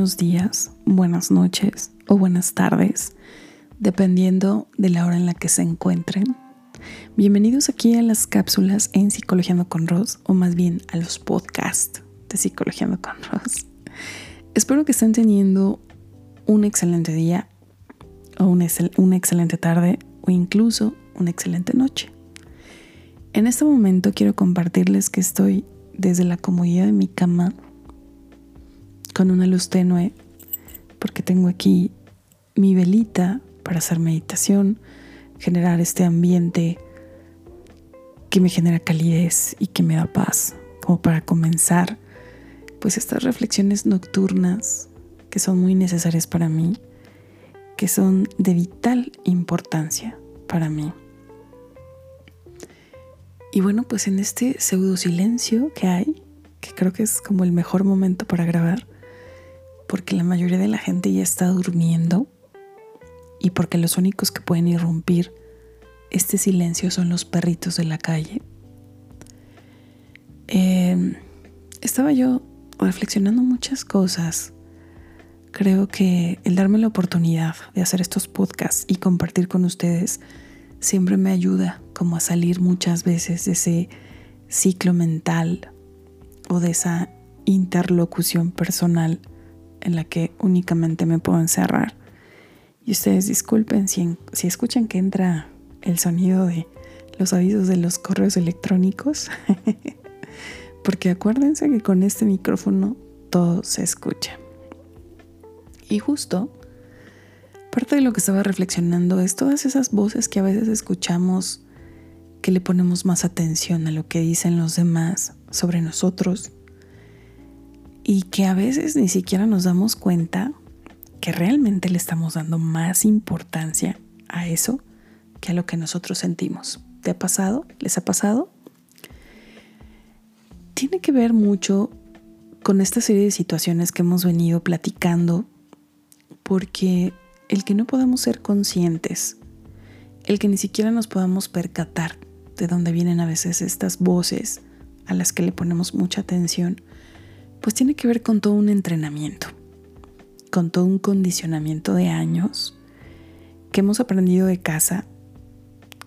buenos días, buenas noches o buenas tardes, dependiendo de la hora en la que se encuentren. Bienvenidos aquí a las cápsulas en Psicologiando con Ross, o más bien a los podcasts de Psicologiando con Ross. Espero que estén teniendo un excelente día, o una, una excelente tarde, o incluso una excelente noche. En este momento quiero compartirles que estoy desde la comodidad de mi cama con una luz tenue, porque tengo aquí mi velita para hacer meditación, generar este ambiente que me genera calidez y que me da paz, como para comenzar pues estas reflexiones nocturnas que son muy necesarias para mí, que son de vital importancia para mí. Y bueno, pues en este pseudo silencio que hay, que creo que es como el mejor momento para grabar, porque la mayoría de la gente ya está durmiendo y porque los únicos que pueden irrumpir este silencio son los perritos de la calle. Em, estaba yo reflexionando muchas cosas. Creo que el darme la oportunidad de hacer estos podcasts y compartir con ustedes siempre me ayuda como a salir muchas veces de ese ciclo mental o de esa interlocución personal en la que únicamente me puedo encerrar. Y ustedes disculpen si, si escuchan que entra el sonido de los avisos de los correos electrónicos, porque acuérdense que con este micrófono todo se escucha. Y justo, parte de lo que estaba reflexionando es todas esas voces que a veces escuchamos, que le ponemos más atención a lo que dicen los demás sobre nosotros y que a veces ni siquiera nos damos cuenta que realmente le estamos dando más importancia a eso que a lo que nosotros sentimos. ¿Te ha pasado? ¿Les ha pasado? Tiene que ver mucho con esta serie de situaciones que hemos venido platicando porque el que no podamos ser conscientes, el que ni siquiera nos podamos percatar de dónde vienen a veces estas voces a las que le ponemos mucha atención, pues tiene que ver con todo un entrenamiento, con todo un condicionamiento de años que hemos aprendido de casa.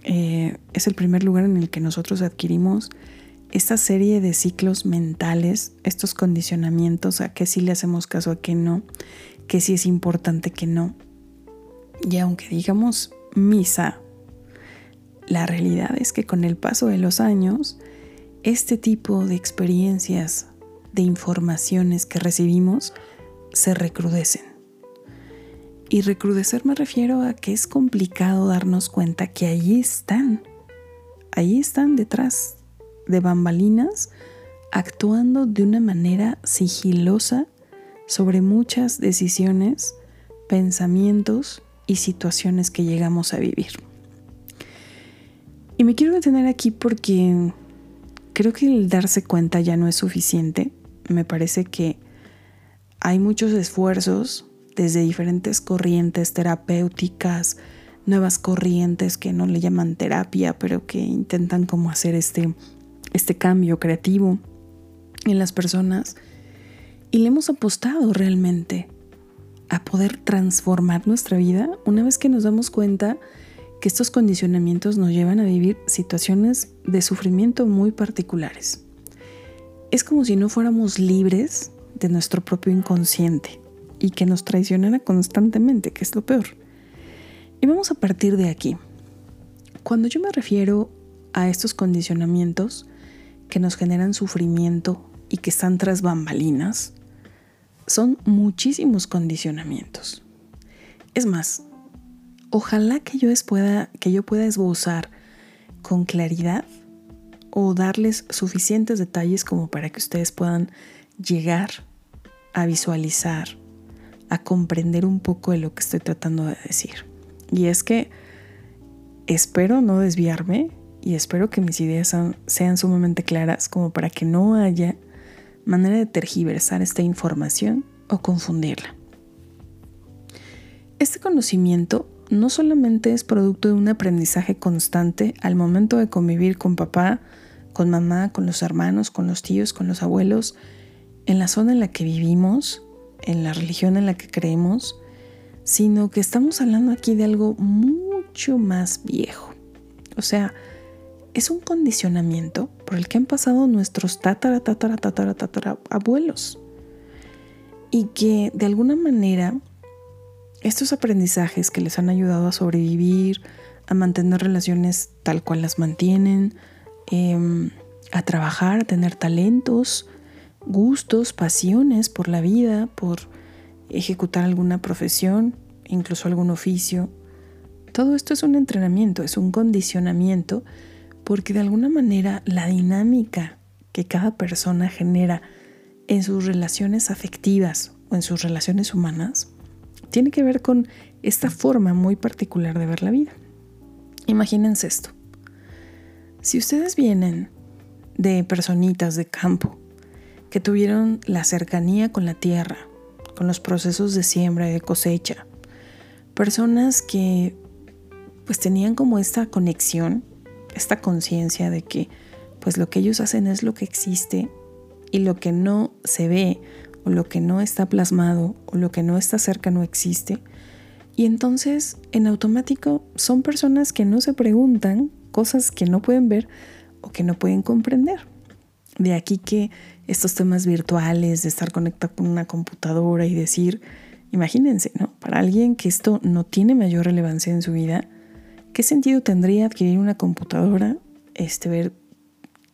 Eh, es el primer lugar en el que nosotros adquirimos esta serie de ciclos mentales, estos condicionamientos, a qué sí le hacemos caso, a qué no, que sí es importante, que no. Y aunque digamos misa, la realidad es que con el paso de los años, este tipo de experiencias de informaciones que recibimos se recrudecen. Y recrudecer me refiero a que es complicado darnos cuenta que ahí están, ahí están detrás de bambalinas, actuando de una manera sigilosa sobre muchas decisiones, pensamientos y situaciones que llegamos a vivir. Y me quiero detener aquí porque creo que el darse cuenta ya no es suficiente me parece que hay muchos esfuerzos desde diferentes corrientes terapéuticas, nuevas corrientes que no le llaman terapia, pero que intentan como hacer este, este cambio creativo en las personas. Y le hemos apostado realmente a poder transformar nuestra vida una vez que nos damos cuenta que estos condicionamientos nos llevan a vivir situaciones de sufrimiento muy particulares es como si no fuéramos libres de nuestro propio inconsciente y que nos traicionara constantemente, que es lo peor. Y vamos a partir de aquí. Cuando yo me refiero a estos condicionamientos que nos generan sufrimiento y que están tras bambalinas, son muchísimos condicionamientos. Es más, ojalá que yo pueda, que yo pueda esbozar con claridad o darles suficientes detalles como para que ustedes puedan llegar a visualizar, a comprender un poco de lo que estoy tratando de decir. Y es que espero no desviarme y espero que mis ideas sean, sumamente claras como para que no haya manera de tergiversar esta información o confundirla. Este conocimiento no solamente es producto de un aprendizaje constante al momento de convivir con papá, con mamá, con los hermanos, con los tíos, con los abuelos, en la zona en la que vivimos, en la religión en la que creemos, sino que estamos hablando aquí de algo mucho más viejo. O sea, es un condicionamiento por el que han pasado nuestros tatara, tatara, tatara, tatara abuelos. Y que de alguna manera estos aprendizajes que les han ayudado a sobrevivir, a mantener relaciones tal cual las mantienen, em, a trabajar, a tener talentos, gustos, pasiones por la vida, por ejecutar alguna profesión, incluso algún oficio. Todo esto es un entrenamiento, es un condicionamiento, porque de alguna manera la dinámica que cada persona genera en sus relaciones afectivas o en sus relaciones humanas tiene que ver con esta forma muy particular de ver la vida. Imagínense esto. Si ustedes vienen de personitas de campo que tuvieron la cercanía con la tierra, con los procesos de siembra y de cosecha, personas que pues tenían como esta conexión, esta conciencia de que pues lo que ellos hacen es lo que existe y lo que no se ve o lo que no está plasmado o lo que no está cerca no existe. Y entonces en automático son personas que no se preguntan cosas que no pueden ver o que no pueden comprender. De aquí que estos temas virtuales, de estar conectado con una computadora y decir, Imagínense, ¿no? Para alguien que esto no tiene mayor relevancia en su vida, ¿qué sentido tendría adquirir una computadora, este, ver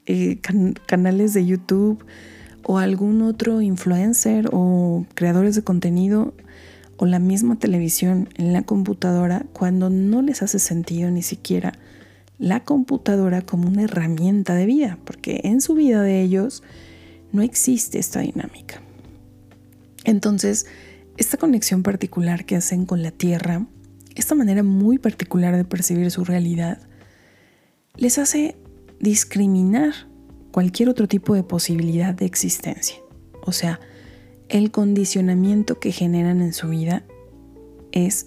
eh, canales de YouTube o algún otro influencer o creadores de contenido o la misma televisión en la computadora cuando no les hace sentido ni siquiera la computadora como una herramienta de vida? Porque en su vida de ellos no existe esta dinámica. Entonces, esta conexión particular que hacen con la tierra, esta manera muy particular de percibir su realidad, les hace discriminar cualquier otro tipo de posibilidad de existencia. O sea, el condicionamiento que generan en su vida es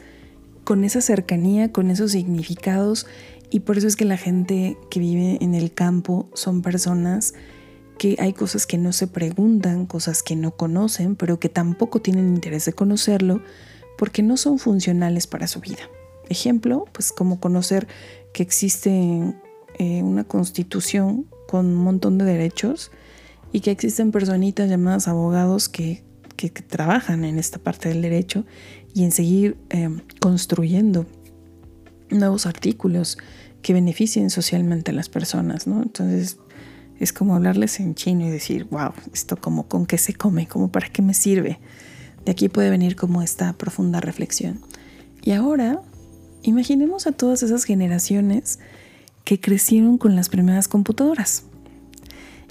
con esa cercanía, con esos significados, y por eso es que la gente que vive en el campo son personas que hay cosas que no se preguntan, cosas que no conocen, pero que tampoco tienen interés de conocerlo porque no son funcionales para su vida. Ejemplo, pues como conocer que existe eh, una constitución con un montón de derechos y que existen personitas llamadas abogados que, trabajan en esta parte del derecho y en seguir eh, construyendo nuevos artículos que beneficien socialmente a las personas, ¿no? Entonces, es como hablarles en chino y decir, wow, esto como con qué se come, como para qué me sirve. De aquí puede venir como esta profunda reflexión. Y ahora, imaginemos a todas esas generaciones que crecieron con las primeras computadoras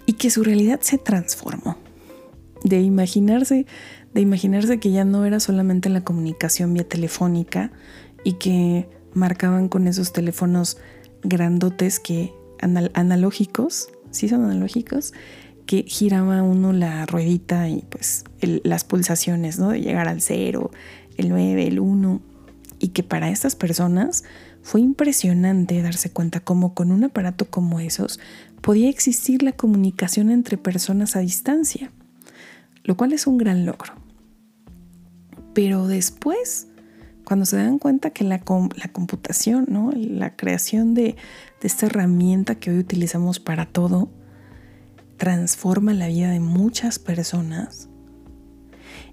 y que su realidad se transformó. De imaginarse, de imaginarse que ya no era solamente la comunicación vía telefónica y que marcaban con esos teléfonos grandotes que analógicos sí son analógicos, que giraba uno la ruedita y pues las pulsaciones, ¿no? De llegar al cero, el 9, el 1. Y que para estas personas fue impresionante darse cuenta cómo con un aparato como esos podía existir la comunicación entre personas a distancia, lo cual es un gran logro. Pero después, cuando se dan cuenta que la, computación, ¿no? la creación de, de esta herramienta que hoy utilizamos para todo, transforma la vida de muchas personas,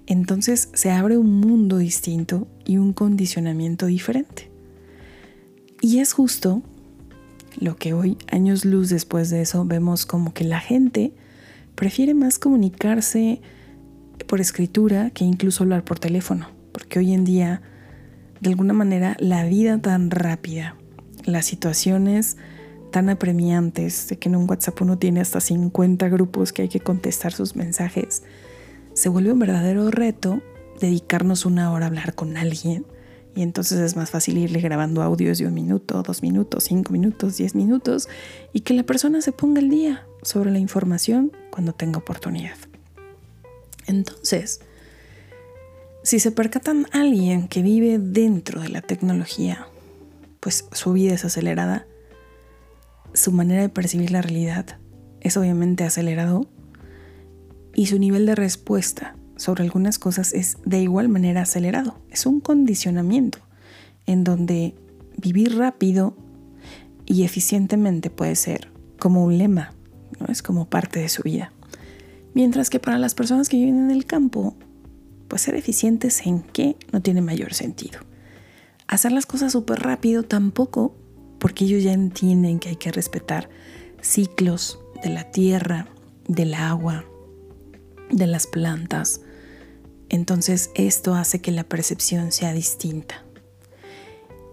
entonces se abre un mundo distinto y un condicionamiento diferente. Y es justo lo que hoy, años luz después de eso, vemos como que la gente prefiere más comunicarse por escritura que incluso hablar por teléfono, porque hoy en día, de alguna manera, la vida tan rápida, las situaciones tan apremiantes de que en un WhatsApp uno tiene hasta 50 grupos que hay que contestar sus mensajes, se vuelve un verdadero reto dedicarnos una hora a hablar con alguien y entonces es más fácil irle grabando audios de un minuto, dos minutos, cinco minutos, diez minutos y que la persona se ponga al día sobre la información cuando tenga oportunidad. Entonces, si se percatan alguien que vive dentro de la tecnología pues su vida es acelerada, su manera de percibir la realidad es obviamente acelerado y su nivel de respuesta sobre algunas cosas es de igual manera acelerado. Es un condicionamiento en donde vivir rápido y eficientemente puede ser como un lema, ¿no? es como parte de su vida. Mientras que para las personas que viven en el campo, pues ser eficientes en qué no tiene mayor sentido. Hacer las cosas súper rápido tampoco, porque ellos ya entienden que hay que respetar ciclos de la tierra, del agua, de las plantas. Entonces esto hace que la percepción sea distinta.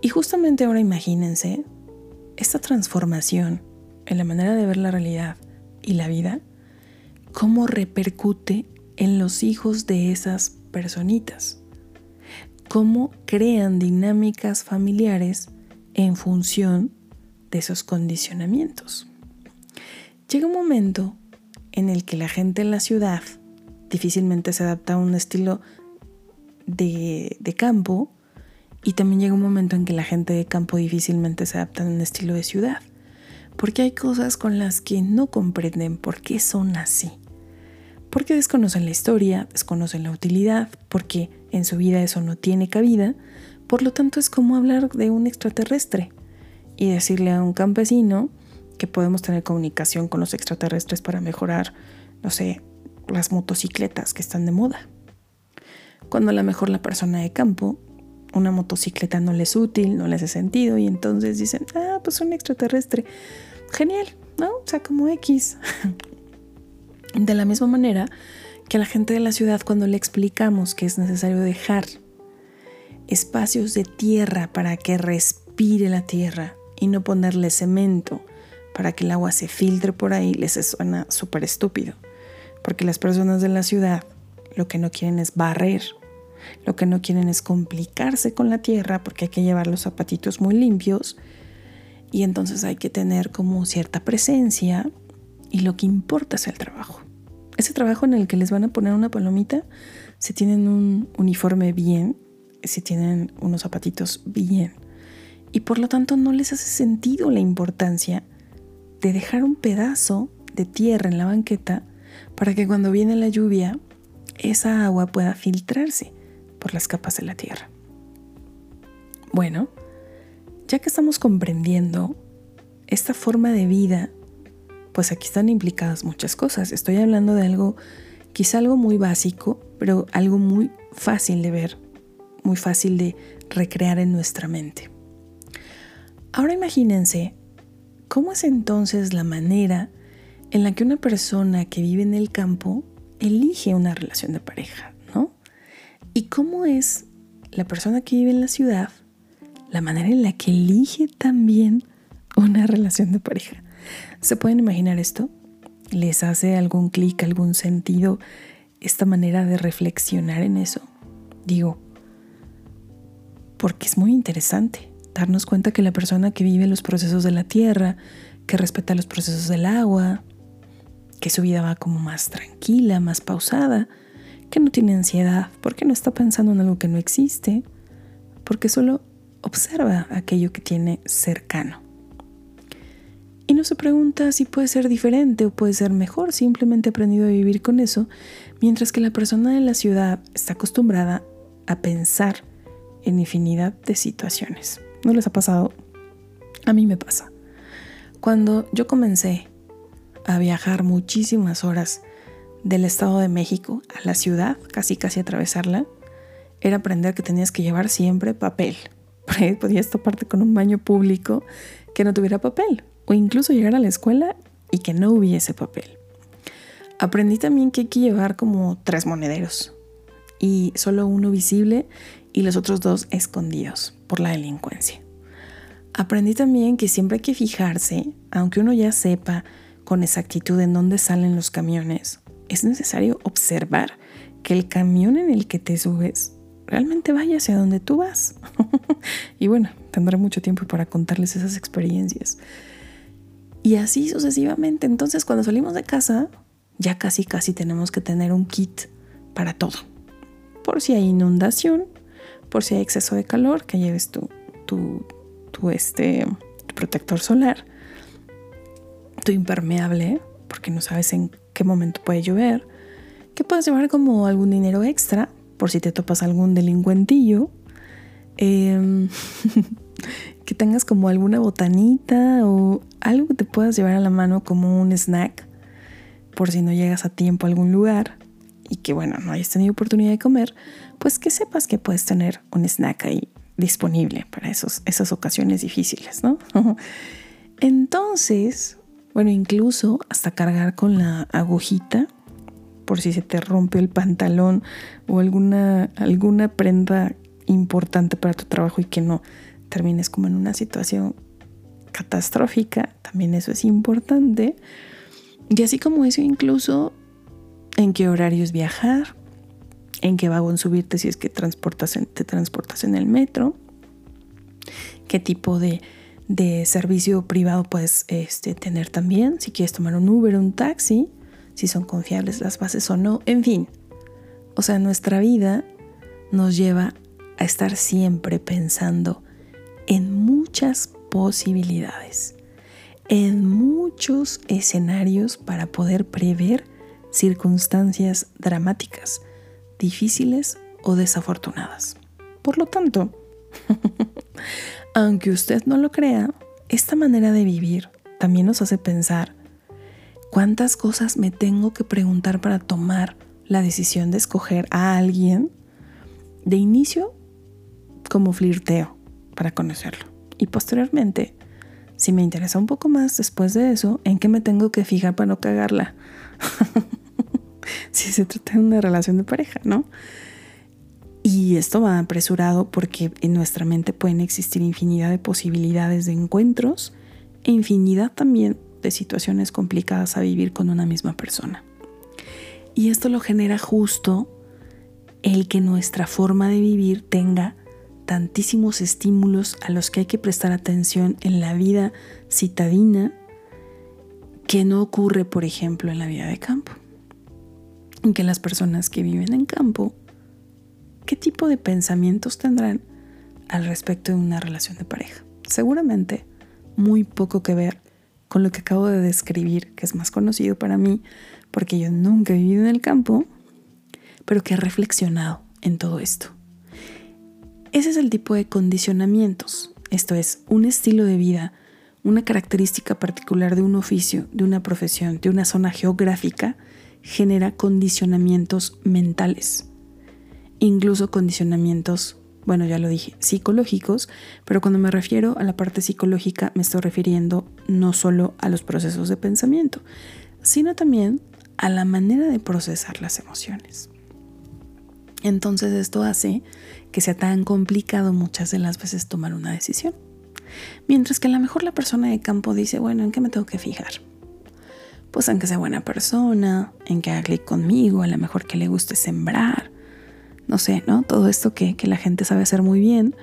Y justamente ahora imagínense esta transformación en la manera de ver la realidad y la vida, cómo repercute en los hijos de esas personitas, cómo crean dinámicas familiares en función de esos condicionamientos. Llega un momento en el que la gente en la ciudad difícilmente se adapta a un estilo de, de campo y también llega un momento en que la gente de campo difícilmente se adapta a un estilo de ciudad, porque hay cosas con las que no comprenden por qué son así, porque desconocen la historia, desconocen la utilidad, porque en su vida eso no tiene cabida, por lo tanto es como hablar de un extraterrestre y decirle a un campesino que podemos tener comunicación con los extraterrestres para mejorar, no sé, las motocicletas que están de moda. Cuando a lo mejor la persona de campo, una motocicleta no le es útil, no le hace sentido y entonces dicen, ah, pues un extraterrestre. Genial, ¿no? O sea, como X. de la misma manera que a la gente de la ciudad cuando le explicamos que es necesario dejar espacios de tierra para que respire la tierra y no ponerle cemento para que el agua se filtre por ahí, les suena súper estúpido. Porque las personas de la ciudad lo que no quieren es barrer, lo que no quieren es complicarse con la tierra porque hay que llevar los zapatitos muy limpios y entonces hay que tener como cierta presencia y lo que importa es el trabajo. Ese trabajo en el que les van a poner una palomita, si tienen un uniforme bien, si tienen unos zapatitos bien. Y por lo tanto no les hace sentido la importancia de dejar un pedazo de tierra en la banqueta para que cuando viene la lluvia esa agua pueda filtrarse por las capas de la tierra. Bueno, ya que estamos comprendiendo esta forma de vida, pues aquí están implicadas muchas cosas. Estoy hablando de algo, quizá algo muy básico, pero algo muy fácil de ver, muy fácil de recrear en nuestra mente. Ahora imagínense ¿Cómo es entonces la manera en la que una persona que vive en el campo elige una relación de pareja, ¿no? ¿Y cómo es la persona que vive en la ciudad la manera en la que elige también una relación de pareja? ¿Se pueden imaginar esto? ¿Les hace algún clic, algún sentido esta manera de reflexionar en eso? Digo, porque es muy interesante darnos cuenta que la persona que vive los procesos de la tierra, que respeta los procesos del agua, que su vida va como más tranquila, más pausada, que no tiene ansiedad, porque no está pensando en algo que no existe, porque solo observa aquello que tiene cercano. Y no se pregunta si puede ser diferente o puede ser mejor, simplemente ha aprendido a vivir con eso, mientras que la persona de la ciudad está acostumbrada a pensar en infinidad de situaciones. ¿No les ha pasado? A mí me pasa. Cuando yo comencé a viajar muchísimas horas del Estado de México a la ciudad, casi casi atravesarla, era aprender que tenías que llevar siempre papel. Podías toparte con un baño público que no tuviera papel. O incluso llegar a la escuela y que no hubiese papel. Aprendí también que hay que llevar como tres monederos. Y solo uno visible y los otros dos escondidos por la delincuencia. Aprendí también que siempre hay que fijarse, aunque uno ya sepa con exactitud en dónde salen los camiones, es necesario observar que el camión en el que te subes realmente vaya hacia donde tú vas. y bueno, tendré mucho tiempo para contarles esas experiencias. Y así sucesivamente. Entonces, cuando salimos de casa, ya casi casi tenemos que tener un kit para todo. Por si hay inundación, por si hay exceso de calor, que lleves tu, tu, tu, este, protector solar, tu impermeable, porque no sabes en qué momento puede llover, que puedas llevar como algún dinero extra por si te topas algún delincuentillo. Em, que tengas como alguna botanita o algo que te puedas llevar a la mano como un snack por si no llegas a tiempo a algún lugar y que bueno, no hayas tenido oportunidad de comer, pues que sepas que puedes tener un snack ahí disponible para esos, esas ocasiones difíciles, ¿no? Entonces, bueno, incluso hasta cargar con la agujita por si se te rompe el pantalón o alguna, alguna prenda importante para tu trabajo y que no termines como en una situación catastrófica, también eso es importante. Y así como eso incluso en qué horarios viajar, en qué vagón subirte si es que transportas te transportas en el metro, qué tipo de, servicio privado puedes este, tener también, si quieres tomar un Uber un taxi, si son confiables las bases o no, en fin. O sea, nuestra vida nos lleva a estar siempre pensando en muchas posibilidades, en muchos escenarios para poder prever circunstancias dramáticas, difíciles o desafortunadas. Por lo tanto, aunque usted no lo crea, esta manera de vivir también nos hace pensar cuántas cosas me tengo que preguntar para tomar la decisión de escoger a alguien de inicio como flirteo para conocerlo. Y posteriormente, si me interesa un poco más después de eso, en qué me tengo que fijar para no cagarla. si se trata de una relación de pareja, ¿no? Y esto va apresurado porque en nuestra mente pueden existir infinidad de posibilidades de encuentros e infinidad también de situaciones complicadas a vivir con una misma persona. Y esto lo genera justo el que nuestra forma de vivir tenga tantísimos estímulos a los que hay que prestar atención en la vida citadina que no ocurre, por ejemplo, en la vida de campo. En que las personas que viven en campo, ¿qué tipo de pensamientos tendrán al respecto de una relación de pareja? Seguramente muy poco que ver con lo que acabo de describir, que es más conocido para mí, porque yo nunca he vivido en el campo, pero que he reflexionado en todo esto. Ese es el tipo de condicionamientos, esto es, un estilo de vida, una característica particular de un oficio, de una profesión, de una zona geográfica, genera condicionamientos mentales, incluso condicionamientos, bueno, ya lo dije, psicológicos, pero cuando me refiero a la parte psicológica me estoy refiriendo no solo a los procesos de pensamiento, sino también a la manera de procesar las emociones. Entonces esto hace que sea tan complicado muchas de las veces tomar una decisión. Mientras que a lo mejor la persona de campo dice, bueno, ¿en qué me tengo que fijar? Pues en que sea buena persona, en que haga clic conmigo, a lo mejor que le guste sembrar, no sé, ¿no? Todo esto que, que la gente sabe hacer muy bien.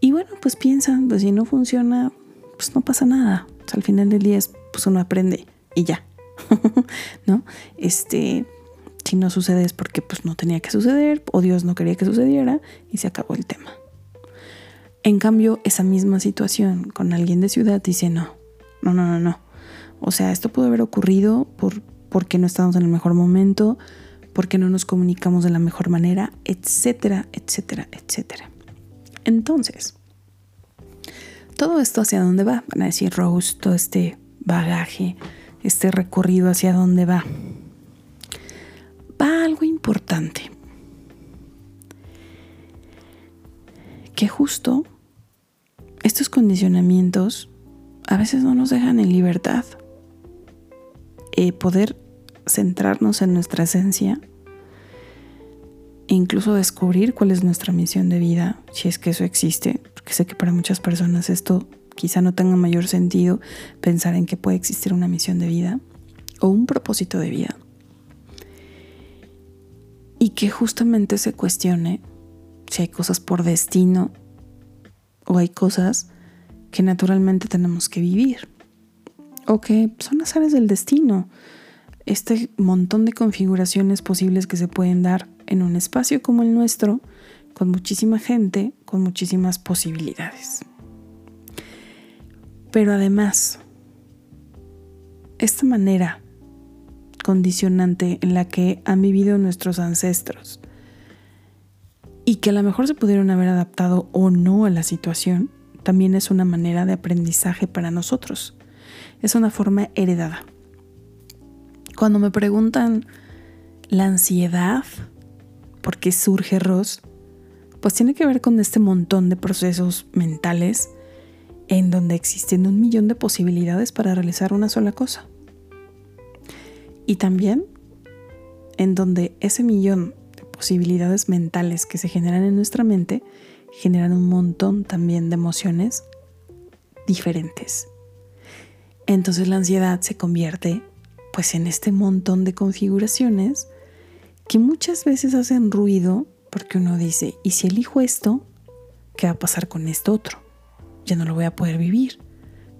Y bueno, pues piensan, pues si no funciona, pues no pasa nada. Al final del día es, pues uno aprende y ya, ¿no? Este, si no sucede es porque pues no tenía que suceder o Dios no quería que sucediera y se acabó el tema. En cambio, esa misma situación con alguien de ciudad dice no, no, no, no, no. O sea, esto pudo haber ocurrido por, porque no estamos en el mejor momento, porque no nos comunicamos de la mejor manera, etcétera, etcétera, etcétera. Entonces, todo esto hacia dónde va, van a decir Rose, todo este bagaje, este recorrido hacia dónde va va algo importante. Que justo estos condicionamientos a veces no nos dejan en libertad. Eh, poder centrarnos en nuestra esencia e incluso descubrir cuál es nuestra misión de vida, si es que eso existe, porque sé que para muchas personas esto quizá no tenga mayor sentido pensar en que puede existir una misión de vida o un propósito de vida y que justamente se cuestione si hay cosas por destino o hay cosas que naturalmente tenemos que vivir o que son azares del destino. Este montón de configuraciones posibles que se pueden dar en un espacio como el nuestro, con muchísima gente, con muchísimas posibilidades. Pero además, esta manera condicionante en la que han vivido nuestros ancestros y que a lo mejor se pudieron haber adaptado o no a la situación, también es una manera de aprendizaje para nosotros. Es una forma heredada. Cuando me preguntan la ansiedad, ¿por qué surge Ross? Pues tiene que ver con este montón de procesos mentales en donde existen un millón de posibilidades para realizar una sola cosa. Y también en donde ese millón de posibilidades mentales que se generan en nuestra mente generan un montón también de emociones diferentes. Entonces la ansiedad se convierte pues en este montón de configuraciones que muchas veces hacen ruido porque uno dice, ¿y si elijo esto? ¿Qué va a pasar con esto otro? Ya no lo voy a poder vivir,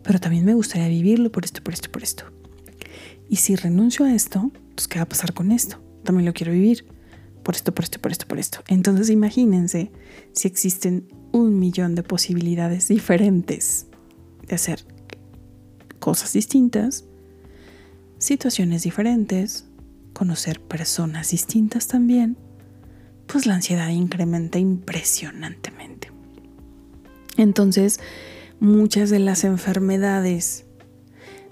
pero también me gustaría vivirlo por esto, por esto, por esto. Y si renuncio a esto, pues ¿qué va a pasar con esto? También lo quiero vivir por esto, por esto, por esto, por esto. Entonces imagínense si existen un millón de posibilidades diferentes de hacer cosas distintas, situaciones diferentes, conocer personas distintas también, pues la ansiedad incrementa impresionantemente. Entonces, muchas de las enfermedades,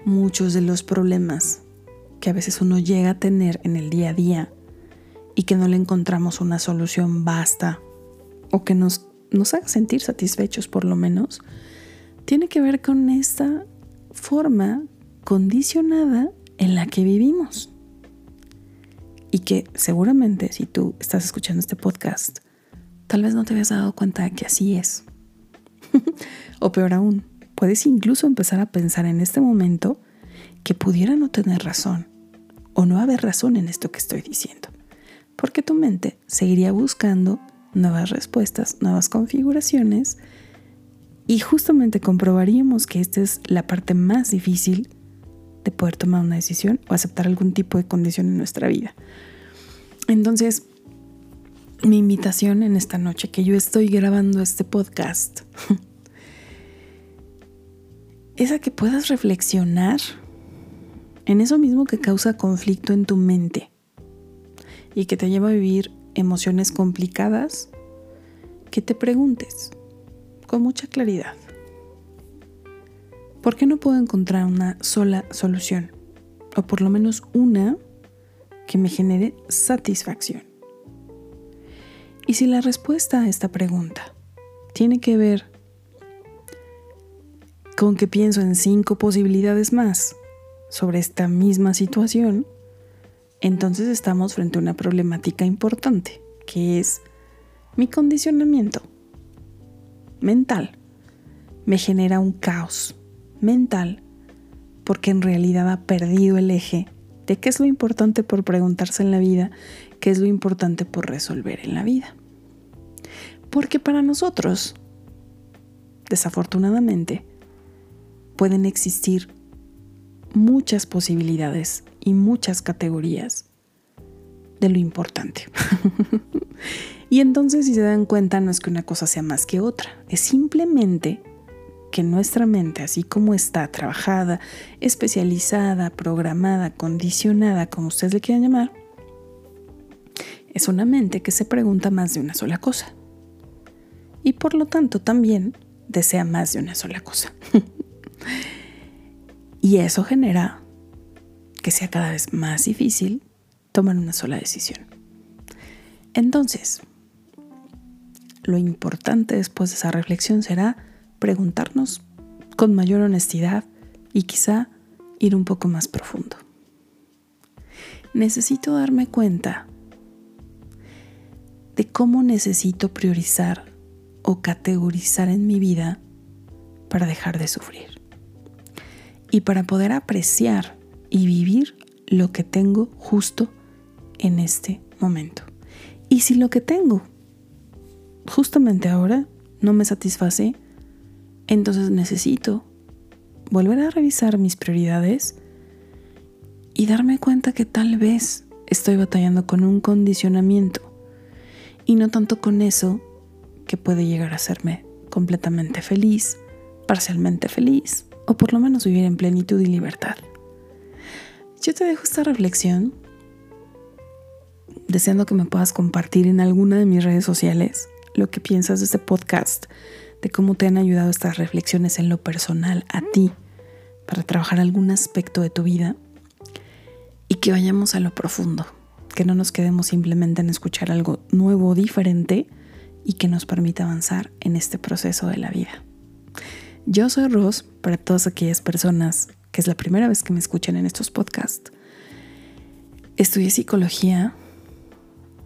muchos de los problemas que a veces uno llega a tener en el día a día y que no le encontramos una solución basta o que nos, nos haga sentir satisfechos por lo menos, tiene que ver con esta forma condicionada en la que vivimos. Y que seguramente si tú estás escuchando este podcast, tal vez no te habías dado cuenta de que así es. o peor aún, puedes incluso empezar a pensar en este momento que pudiera no tener razón o no haber razón en esto que estoy diciendo. Porque tu mente seguiría buscando nuevas respuestas, nuevas configuraciones y justamente comprobaríamos que esta es la parte más difícil de poder tomar una decisión o aceptar algún tipo de condición en nuestra vida. Entonces, mi invitación en esta noche que yo estoy grabando este podcast es a que puedas reflexionar en eso mismo que causa conflicto en tu mente y que te lleva a vivir emociones complicadas, que te preguntes con mucha claridad. ¿Por qué no puedo encontrar una sola solución? O por lo menos una que me genere satisfacción. Y si la respuesta a esta pregunta tiene que ver con que pienso en cinco posibilidades más sobre esta misma situación, entonces estamos frente a una problemática importante, que es mi condicionamiento mental. Me genera un caos mental porque en realidad ha perdido el eje de qué es lo importante por preguntarse en la vida, qué es lo importante por resolver en la vida. Porque para nosotros, desafortunadamente, pueden existir muchas posibilidades y muchas categorías de lo importante. y entonces si se dan cuenta no es que una cosa sea más que otra, es simplemente que nuestra mente, así como está trabajada, especializada, programada, condicionada, como ustedes le quieran llamar, es una mente que se pregunta más de una sola cosa. Y por lo tanto también desea más de una sola cosa. y eso genera que sea cada vez más difícil tomar una sola decisión. Entonces, lo importante después de esa reflexión será preguntarnos con mayor honestidad y quizá ir un poco más profundo. Necesito darme cuenta de cómo necesito priorizar o categorizar en mi vida para dejar de sufrir y para poder apreciar y vivir lo que tengo justo en este momento. Y si lo que tengo justamente ahora no me satisface, entonces necesito volver a revisar mis prioridades y darme cuenta que tal vez estoy batallando con un condicionamiento y no tanto con eso que puede llegar a hacerme completamente feliz, parcialmente feliz o por lo menos vivir en plenitud y libertad. Yo te dejo esta reflexión deseando que me puedas compartir en alguna de mis redes sociales lo que piensas de este podcast, de cómo te han ayudado estas reflexiones en lo personal a ti para trabajar algún aspecto de tu vida y que vayamos a lo profundo, que no nos quedemos simplemente en escuchar algo nuevo diferente y que nos permita avanzar en este proceso de la vida. Yo soy Ros para todas aquellas personas que es la primera vez que me escuchan en estos podcasts. Estudié psicología,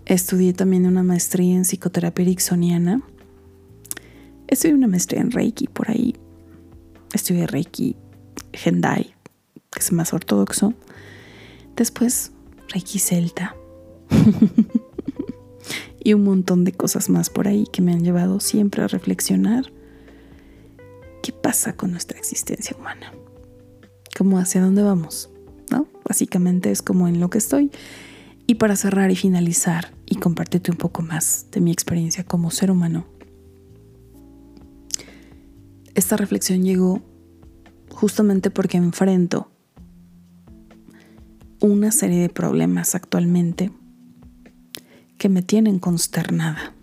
estudié también una maestría en psicoterapia ericksoniana, estudié una maestría en Reiki por ahí, estudié Reiki Gendai, que es más ortodoxo, después Reiki Celta. Y un montón de cosas más por ahí que me han llevado siempre a reflexionar. Qué pasa con nuestra existencia humana como hacia dónde vamos, ¿no? Básicamente es como en lo que estoy. Y para cerrar y finalizar y compartirte un poco más de mi experiencia como ser humano, esta reflexión llegó justamente porque enfrento una serie de problemas actualmente que me tienen consternada.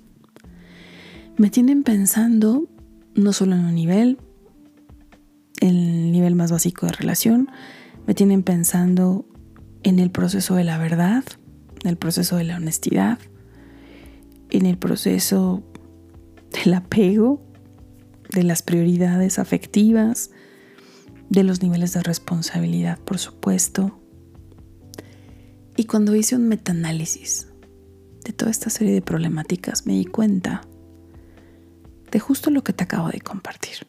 Me tienen pensando no solo en un nivel, el nivel más básico de relación, me tienen pensando en el proceso de la verdad, en el proceso de la honestidad, en el proceso del apego, de las prioridades afectivas, de los niveles de responsabilidad, por supuesto. Y cuando hice un metaanálisis de toda esta serie de problemáticas, me di cuenta de justo lo que te acabo de compartir.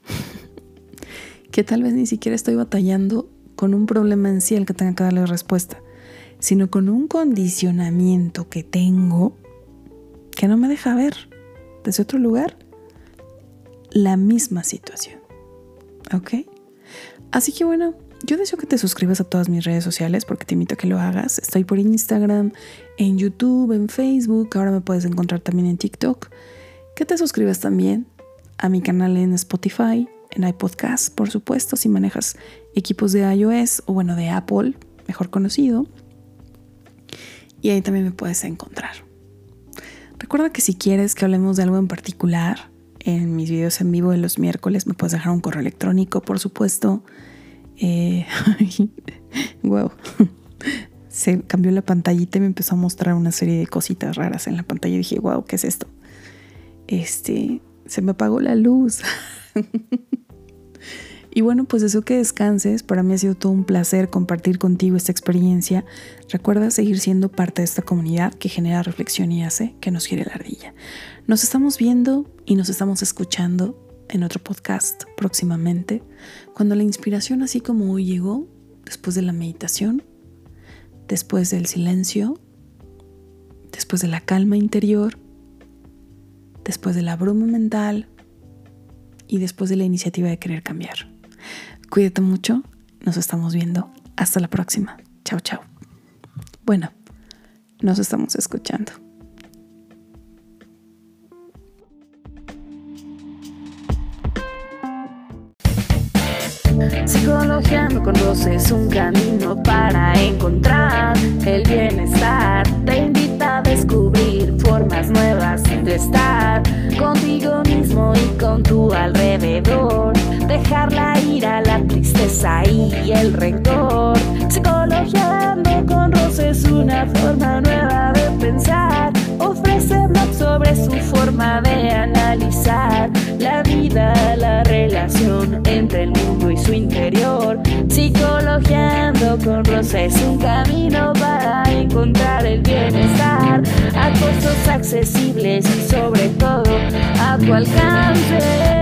que tal vez ni siquiera estoy batallando con un problema en sí al que tenga que darle respuesta, sino con un condicionamiento que tengo que no me deja ver desde otro lugar la misma situación. ¿Ok? Así que bueno, yo deseo que te suscribas a todas mis redes sociales porque te invito a que lo hagas. Estoy por Instagram, en YouTube, en Facebook, ahora me puedes encontrar también en TikTok. Que te suscribas también a mi canal en Spotify, en iPodcast, por supuesto, si manejas equipos de iOS o bueno, de Apple, mejor conocido. Y ahí también me puedes encontrar. Recuerda que si quieres que hablemos de algo en particular, en mis videos en vivo de los miércoles me puedes dejar un correo electrónico, por supuesto. Eh, wow. Se cambió la pantallita y me empezó a mostrar una serie de cositas raras en la pantalla. Y dije, wow, ¿qué es esto? Este, se me apagó la luz. Y bueno, pues eso que descanses. Para mí ha sido todo un placer compartir contigo esta experiencia. Recuerda seguir siendo parte de esta comunidad que genera reflexión y hace que nos gire la ardilla. Nos estamos viendo y nos estamos escuchando en otro podcast próximamente, cuando la inspiración así como hoy llegó, después de la meditación, después del silencio, después de la calma interior, después de la bruma mental y después de la iniciativa de querer cambiar. Cuídate mucho, nos estamos viendo. Hasta la próxima. Chao, chao. Bueno, nos estamos escuchando. Psicologiando con vos es un camino para encontrar el bienestar. Te invita a descubrir formas nuevas de estar contigo mismo y con tu alrededor. Dejar la ira, la tristeza y el rencor. Psicologiando con Ros es una forma nueva de pensar. Ofrece blog sobre su forma de analizar la vida, la relación entre el mundo y su interior. Psicologiando con Rosa es un camino para encontrar el bienestar a costos accesibles y sobre todo a tu alcance.